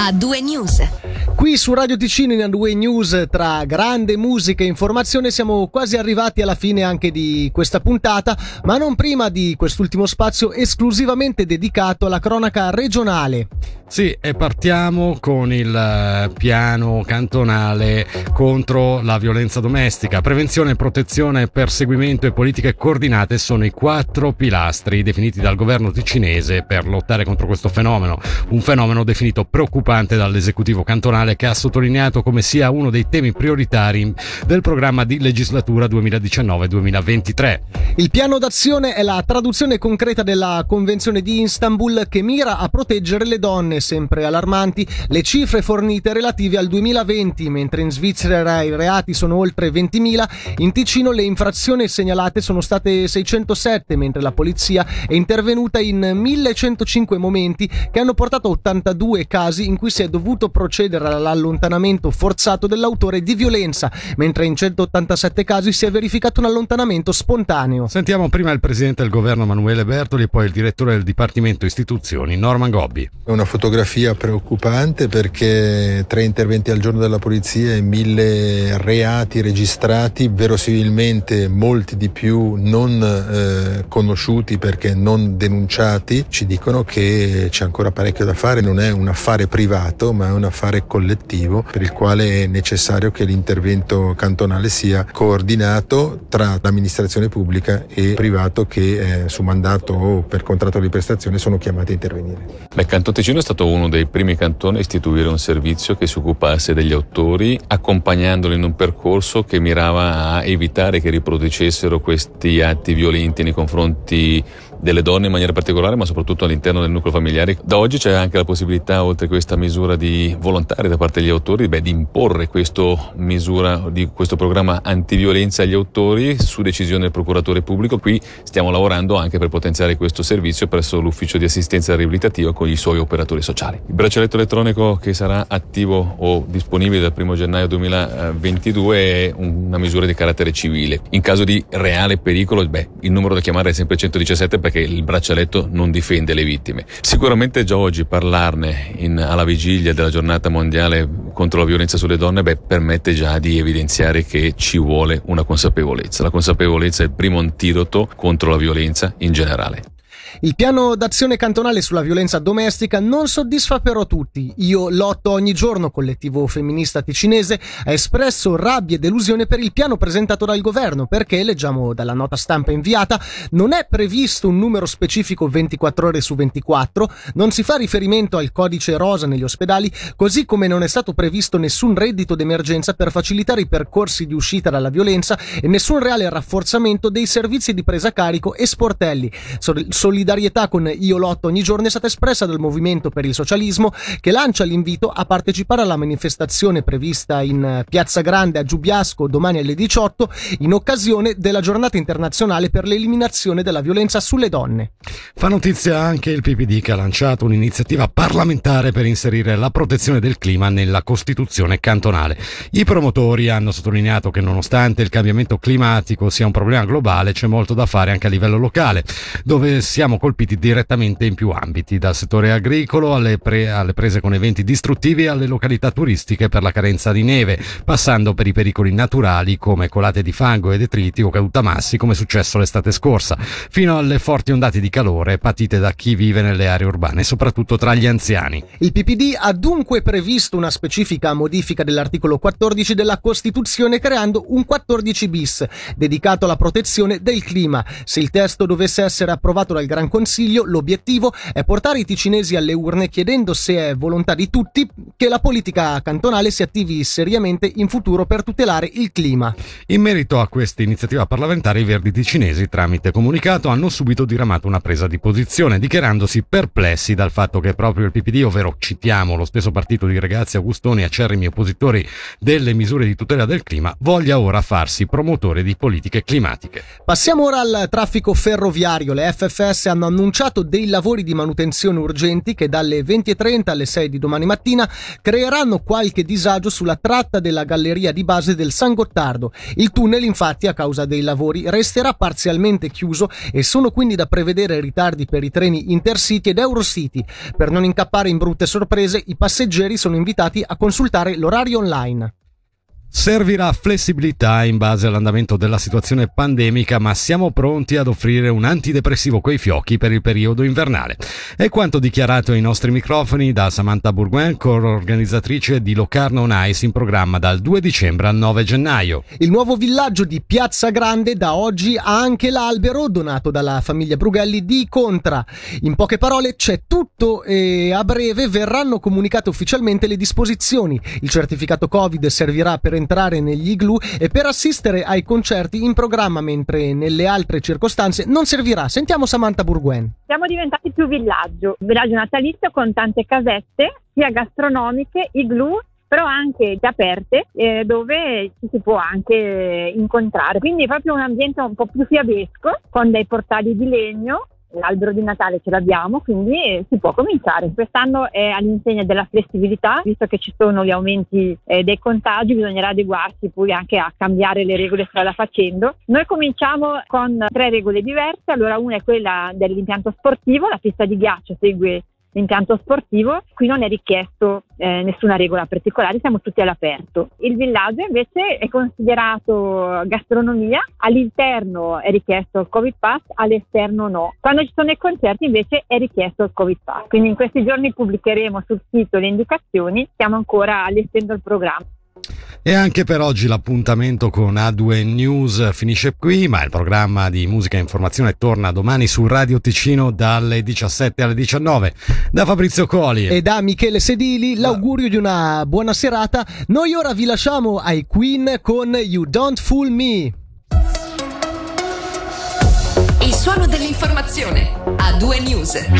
A2 News. Qui su Radio Ticino in A2 News, tra grande musica e informazione, siamo quasi arrivati alla fine anche di questa puntata, ma non prima di quest'ultimo spazio esclusivamente dedicato alla cronaca regionale. Sì, e partiamo con il eh, piano cantonale contro la violenza domestica. Prevenzione, protezione, perseguimento e politiche coordinate sono i quattro pilastri definiti dal governo ticinese per lottare contro questo fenomeno. Un fenomeno definito preoccupante dall'esecutivo cantonale che ha sottolineato come sia uno dei temi prioritari del programma di legislatura 2019-2023. Il piano d'azione è la traduzione concreta della Convenzione di Istanbul che mira a proteggere le donne sempre allarmanti le cifre fornite relative al 2020, mentre in Svizzera i reati sono oltre 20.000, in Ticino le infrazioni segnalate sono state 607, mentre la polizia è intervenuta in 1105 momenti che hanno portato a 82 casi in cui si è dovuto procedere all'allontanamento forzato dell'autore di violenza, mentre in 187 casi si è verificato un allontanamento spontaneo. Sentiamo prima il presidente del governo Emanuele Bertoli e poi il direttore del Dipartimento Istituzioni Norman Gobbi. È una fotografia preoccupante perché tre interventi al giorno della polizia e mille reati registrati, verosimilmente molti di più non eh, conosciuti perché non denunciati, ci dicono che c'è ancora parecchio da fare, non è un affare privato ma è un affare collettivo per il quale è necessario che l'intervento cantonale sia coordinato tra l'amministrazione pubblica e privato che eh, su mandato o per contratto di prestazione sono chiamati a intervenire. Beh, Canton Ticino è stato uno dei primi cantoni a istituire un servizio che si occupasse degli autori, accompagnandoli in un percorso che mirava a evitare che riproducessero questi atti violenti nei confronti delle donne in maniera particolare, ma soprattutto all'interno del nucleo familiare. Da oggi c'è anche la possibilità, oltre a questa misura di volontaria da parte degli autori, beh, di imporre questo misura di questo programma antiviolenza agli autori su decisione del procuratore pubblico. Qui stiamo lavorando anche per potenziare questo servizio presso l'ufficio di assistenza riabilitativa con i suoi operatori sociali. Il braccialetto elettronico che sarà attivo o disponibile dal 1 gennaio 2022 è una misura di carattere civile. In caso di reale pericolo, beh, il numero da chiamare è sempre 117 perché il braccialetto non difende le vittime. Sicuramente già oggi parlarne in, alla vigilia della giornata mondiale contro la violenza sulle donne beh, permette già di evidenziare che ci vuole una consapevolezza. La consapevolezza è il primo antidoto contro la violenza in generale. Il piano d'azione cantonale sulla violenza domestica non soddisfa però tutti. Io lotto ogni giorno, collettivo femminista ticinese, ha espresso rabbia e delusione per il piano presentato dal governo perché, leggiamo dalla nota stampa inviata, non è previsto un numero specifico 24 ore su 24, non si fa riferimento al codice rosa negli ospedali, così come non è stato previsto nessun reddito d'emergenza per facilitare i percorsi di uscita dalla violenza e nessun reale rafforzamento dei servizi di presa carico e sportelli. Sol- solidarietà con Io Lotto ogni giorno è stata espressa dal Movimento per il Socialismo che lancia l'invito a partecipare alla manifestazione prevista in Piazza Grande a Giubiasco domani alle 18 in occasione della giornata internazionale per l'eliminazione della violenza sulle donne. Fa notizia anche il PPD che ha lanciato un'iniziativa parlamentare per inserire la protezione del clima nella Costituzione cantonale. I promotori hanno sottolineato che nonostante il cambiamento climatico sia un problema globale, c'è molto da fare anche a livello locale, dove siamo siamo colpiti direttamente in più ambiti, dal settore agricolo alle, pre- alle prese con eventi distruttivi alle località turistiche per la carenza di neve, passando per i pericoli naturali come colate di fango e detriti o cadutamassi come è successo l'estate scorsa, fino alle forti ondate di calore patite da chi vive nelle aree urbane, soprattutto tra gli anziani. Il PPD ha dunque previsto una specifica modifica dell'articolo 14 della Costituzione creando un 14 bis dedicato alla protezione del clima. Se il testo dovesse essere approvato dal Gran Gran Consiglio, l'obiettivo è portare i ticinesi alle urne chiedendo se è volontà di tutti che la politica cantonale si attivi seriamente in futuro per tutelare il clima. In merito a questa iniziativa parlamentare, i Verdi ticinesi, tramite comunicato, hanno subito diramato una presa di posizione, dichiarandosi perplessi dal fatto che proprio il PPD, ovvero citiamo lo stesso partito di ragazzi augustoni acerrimi oppositori delle misure di tutela del clima, voglia ora farsi promotore di politiche climatiche. Passiamo ora al traffico ferroviario. Le FFS hanno annunciato dei lavori di manutenzione urgenti che dalle 20.30 alle 6 di domani mattina creeranno qualche disagio sulla tratta della galleria di base del San Gottardo. Il tunnel infatti a causa dei lavori resterà parzialmente chiuso e sono quindi da prevedere ritardi per i treni Intercity ed Eurocity. Per non incappare in brutte sorprese i passeggeri sono invitati a consultare l'orario online. Servirà flessibilità in base all'andamento della situazione pandemica, ma siamo pronti ad offrire un antidepressivo coi fiocchi per il periodo invernale. È quanto dichiarato ai nostri microfoni da Samantha Bourgoin, co-organizzatrice di Locarno on Ice in programma dal 2 dicembre al 9 gennaio. Il nuovo villaggio di Piazza Grande da oggi ha anche l'albero donato dalla famiglia Brughelli di Contra. In poche parole c'è tutto e a breve verranno comunicate ufficialmente le disposizioni. Il certificato Covid servirà per entrare negli igloo e per assistere ai concerti in programma, mentre nelle altre circostanze non servirà. Sentiamo Samantha Burguen. Siamo diventati più villaggio, villaggio natalizio con tante casette, sia gastronomiche, igloo però anche aperte eh, dove ci si può anche incontrare. Quindi è proprio un ambiente un po' più fiabesco con dei portali di legno l'albero di Natale ce l'abbiamo, quindi si può cominciare. Quest'anno è all'insegna della flessibilità, visto che ci sono gli aumenti eh, dei contagi, bisognerà adeguarsi poi anche a cambiare le regole strada facendo. Noi cominciamo con tre regole diverse, allora una è quella dell'impianto sportivo, la pista di ghiaccio segue l'impianto sportivo, qui non è richiesto eh, nessuna regola particolare, siamo tutti all'aperto. Il villaggio invece è considerato gastronomia, all'interno è richiesto il Covid Pass, all'esterno no. Quando ci sono i concerti invece è richiesto il Covid Pass. Quindi in questi giorni pubblicheremo sul sito le indicazioni, stiamo ancora allestendo il programma. E anche per oggi l'appuntamento con A2 News finisce qui, ma il programma di musica e informazione torna domani su Radio Ticino dalle 17 alle 19. Da Fabrizio Coli e da Michele Sedili, l'augurio di una buona serata. Noi ora vi lasciamo ai Queen con You Don't Fool Me. Il suono dell'informazione. A2 News.